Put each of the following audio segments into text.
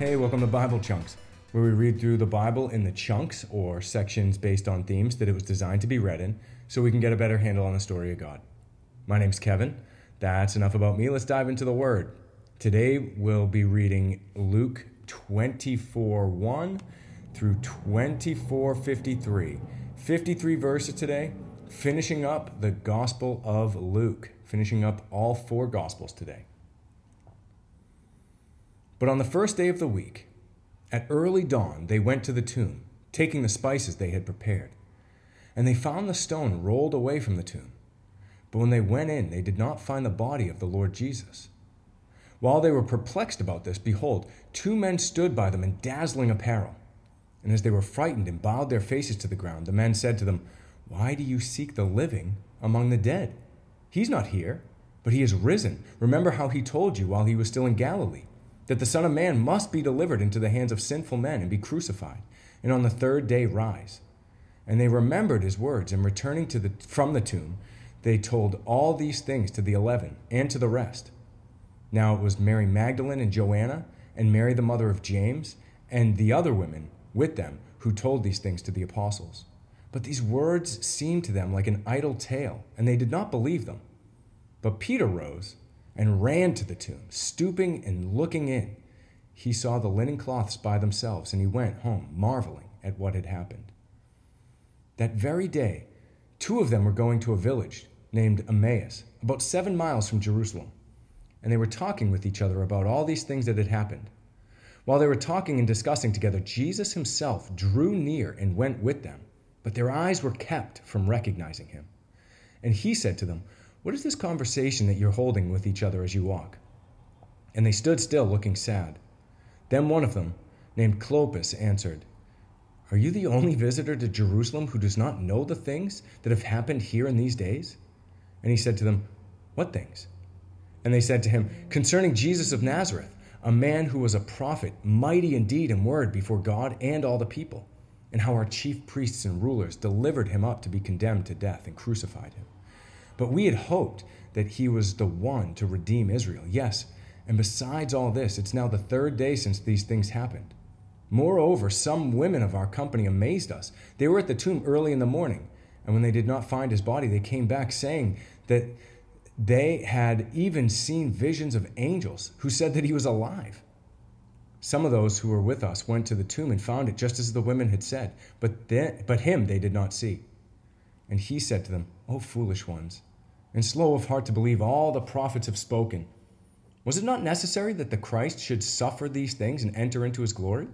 Hey, welcome to Bible Chunks, where we read through the Bible in the chunks or sections based on themes that it was designed to be read in so we can get a better handle on the story of God. My name's Kevin. That's enough about me. Let's dive into the Word. Today we'll be reading Luke 24 1 through 24 53. 53 verses today, finishing up the Gospel of Luke, finishing up all four Gospels today. But on the first day of the week, at early dawn, they went to the tomb, taking the spices they had prepared. And they found the stone rolled away from the tomb. But when they went in, they did not find the body of the Lord Jesus. While they were perplexed about this, behold, two men stood by them in dazzling apparel. And as they were frightened and bowed their faces to the ground, the men said to them, Why do you seek the living among the dead? He's not here, but he is risen. Remember how he told you while he was still in Galilee that the Son of Man must be delivered into the hands of sinful men and be crucified, and on the third day rise. And they remembered his words, and returning to the, from the tomb, they told all these things to the eleven and to the rest. Now it was Mary Magdalene and Joanna, and Mary the mother of James, and the other women with them who told these things to the apostles. But these words seemed to them like an idle tale, and they did not believe them. But Peter rose and ran to the tomb, stooping and looking in. He saw the linen cloths by themselves, and he went home, marveling at what had happened. That very day, two of them were going to a village named Emmaus, about seven miles from Jerusalem, and they were talking with each other about all these things that had happened. While they were talking and discussing together, Jesus himself drew near and went with them, but their eyes were kept from recognizing him. And he said to them, what is this conversation that you're holding with each other as you walk? And they stood still, looking sad. Then one of them, named Clopas, answered, Are you the only visitor to Jerusalem who does not know the things that have happened here in these days? And he said to them, What things? And they said to him, Concerning Jesus of Nazareth, a man who was a prophet, mighty in deed and word before God and all the people, and how our chief priests and rulers delivered him up to be condemned to death and crucified him. But we had hoped that he was the one to redeem Israel. Yes, and besides all this, it's now the third day since these things happened. Moreover, some women of our company amazed us. They were at the tomb early in the morning, and when they did not find his body, they came back saying that they had even seen visions of angels who said that he was alive. Some of those who were with us went to the tomb and found it just as the women had said, but, but him they did not see. And he said to them, O foolish ones, and slow of heart to believe all the prophets have spoken. Was it not necessary that the Christ should suffer these things and enter into his glory?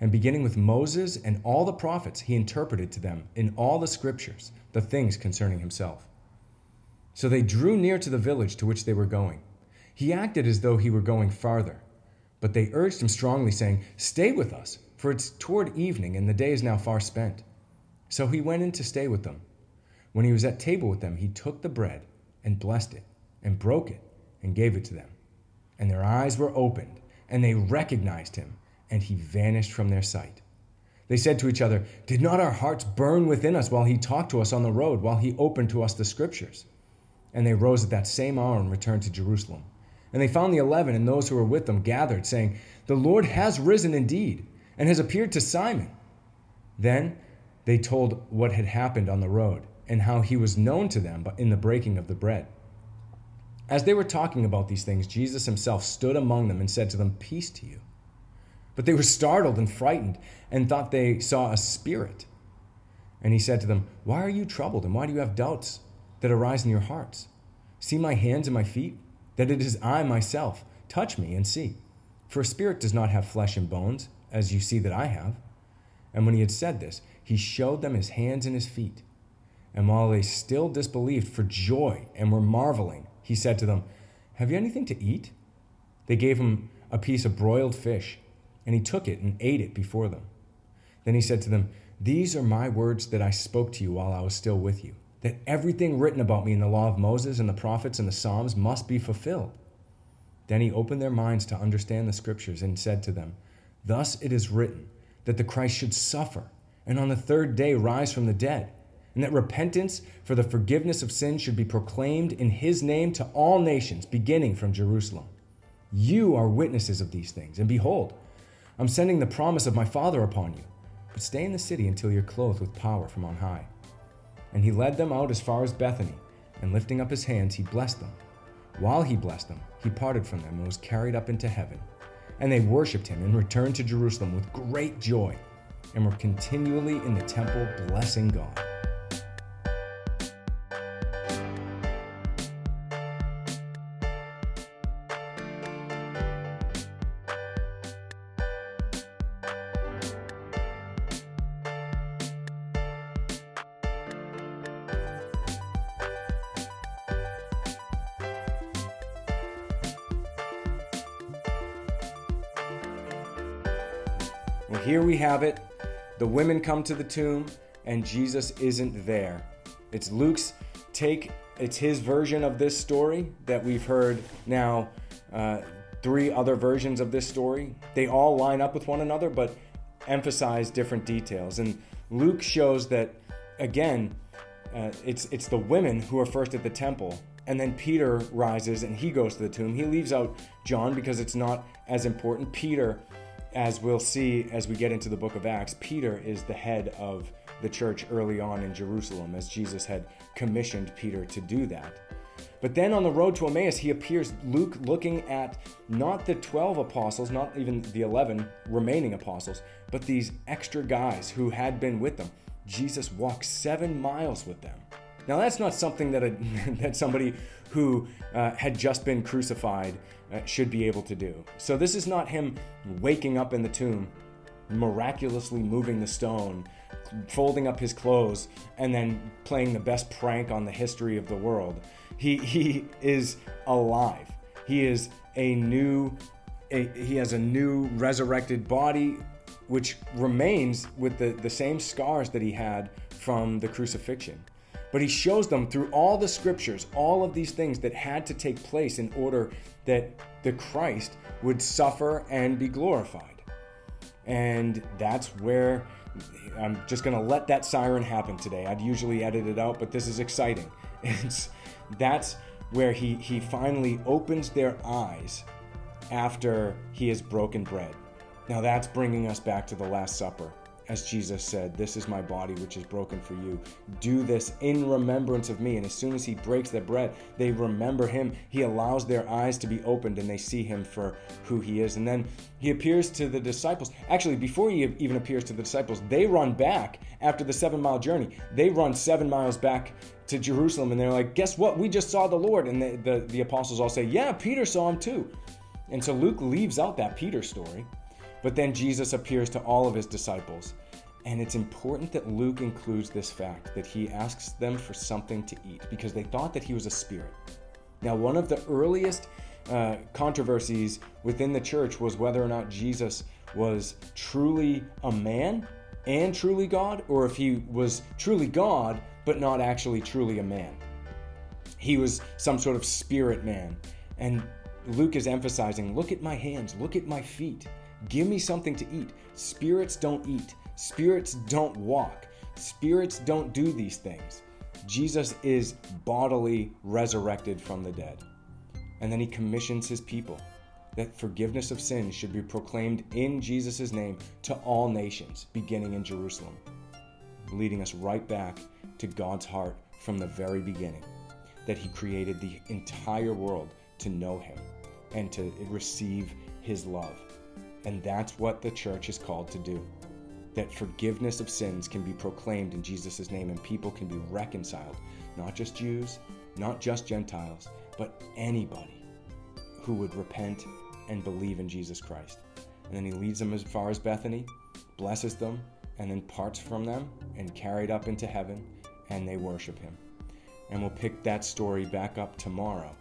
And beginning with Moses and all the prophets, he interpreted to them in all the scriptures the things concerning himself. So they drew near to the village to which they were going. He acted as though he were going farther, but they urged him strongly, saying, Stay with us, for it's toward evening, and the day is now far spent. So he went in to stay with them. When he was at table with them, he took the bread and blessed it and broke it and gave it to them. And their eyes were opened, and they recognized him, and he vanished from their sight. They said to each other, Did not our hearts burn within us while he talked to us on the road, while he opened to us the scriptures? And they rose at that same hour and returned to Jerusalem. And they found the eleven and those who were with them gathered, saying, The Lord has risen indeed, and has appeared to Simon. Then they told what had happened on the road and how he was known to them in the breaking of the bread. As they were talking about these things, Jesus himself stood among them and said to them, Peace to you. But they were startled and frightened and thought they saw a spirit. And he said to them, Why are you troubled, and why do you have doubts that arise in your hearts? See my hands and my feet, that it is I myself. Touch me and see. For a spirit does not have flesh and bones, as you see that I have. And when he had said this, he showed them his hands and his feet. And while they still disbelieved for joy and were marveling, he said to them, Have you anything to eat? They gave him a piece of broiled fish, and he took it and ate it before them. Then he said to them, These are my words that I spoke to you while I was still with you, that everything written about me in the law of Moses and the prophets and the Psalms must be fulfilled. Then he opened their minds to understand the scriptures and said to them, Thus it is written that the Christ should suffer and on the third day rise from the dead, and that repentance for the forgiveness of sins should be proclaimed in his name to all nations, beginning from Jerusalem. You are witnesses of these things, and behold, I'm sending the promise of my Father upon you. But stay in the city until you're clothed with power from on high. And he led them out as far as Bethany, and lifting up his hands, he blessed them. While he blessed them, he parted from them and was carried up into heaven. And they worshipped him and returned to Jerusalem with great joy, and were continually in the temple blessing God. And here we have it. The women come to the tomb, and Jesus isn't there. It's Luke's take, it's his version of this story that we've heard now uh, three other versions of this story. They all line up with one another, but emphasize different details. And Luke shows that, again, uh, it's, it's the women who are first at the temple. And then Peter rises and he goes to the tomb. He leaves out John because it's not as important. Peter as we'll see as we get into the book of Acts, Peter is the head of the church early on in Jerusalem, as Jesus had commissioned Peter to do that. But then on the road to Emmaus, he appears, Luke looking at not the 12 apostles, not even the 11 remaining apostles, but these extra guys who had been with them. Jesus walks seven miles with them. Now, that's not something that, a, that somebody who uh, had just been crucified uh, should be able to do. So, this is not him waking up in the tomb, miraculously moving the stone, folding up his clothes, and then playing the best prank on the history of the world. He, he is alive. He is a new, a, he has a new resurrected body, which remains with the, the same scars that he had from the crucifixion. But he shows them through all the scriptures, all of these things that had to take place in order that the Christ would suffer and be glorified. And that's where I'm just going to let that siren happen today. I'd usually edit it out, but this is exciting. It's that's where he he finally opens their eyes after he has broken bread. Now that's bringing us back to the last supper as Jesus said, This is my body which is broken for you. Do this in remembrance of me. And as soon as he breaks the bread, they remember him. He allows their eyes to be opened and they see him for who he is. And then he appears to the disciples. Actually, before he even appears to the disciples, they run back after the seven mile journey. They run seven miles back to Jerusalem and they're like, Guess what? We just saw the Lord. And the, the, the apostles all say, Yeah, Peter saw him too. And so Luke leaves out that Peter story. But then Jesus appears to all of his disciples. And it's important that Luke includes this fact that he asks them for something to eat because they thought that he was a spirit. Now, one of the earliest uh, controversies within the church was whether or not Jesus was truly a man and truly God, or if he was truly God but not actually truly a man. He was some sort of spirit man. And Luke is emphasizing look at my hands, look at my feet. Give me something to eat. Spirits don't eat, spirits don't walk, spirits don't do these things. Jesus is bodily resurrected from the dead. And then he commissions his people that forgiveness of sins should be proclaimed in Jesus' name to all nations, beginning in Jerusalem, leading us right back to God's heart from the very beginning that he created the entire world to know him and to receive his love. And that's what the church is called to do. That forgiveness of sins can be proclaimed in Jesus' name and people can be reconciled. Not just Jews, not just Gentiles, but anybody who would repent and believe in Jesus Christ. And then he leads them as far as Bethany, blesses them, and then parts from them and carried up into heaven, and they worship him. And we'll pick that story back up tomorrow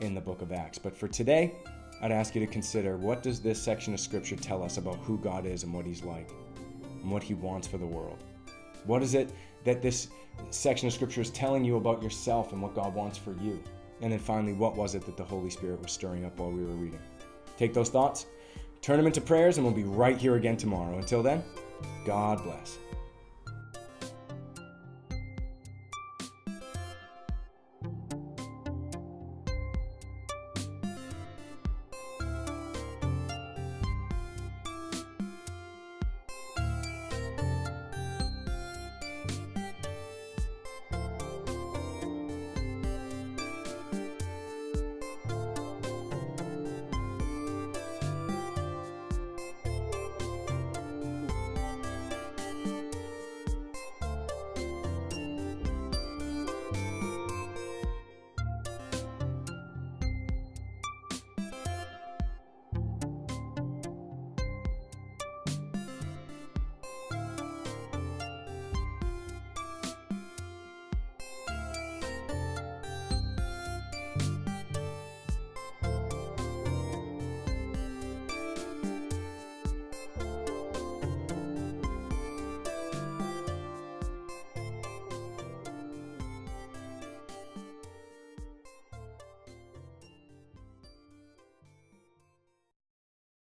in the book of Acts. But for today, I'd ask you to consider what does this section of scripture tell us about who God is and what he's like and what he wants for the world? What is it that this section of scripture is telling you about yourself and what God wants for you? And then finally, what was it that the Holy Spirit was stirring up while we were reading? Take those thoughts, turn them into prayers, and we'll be right here again tomorrow. Until then, God bless.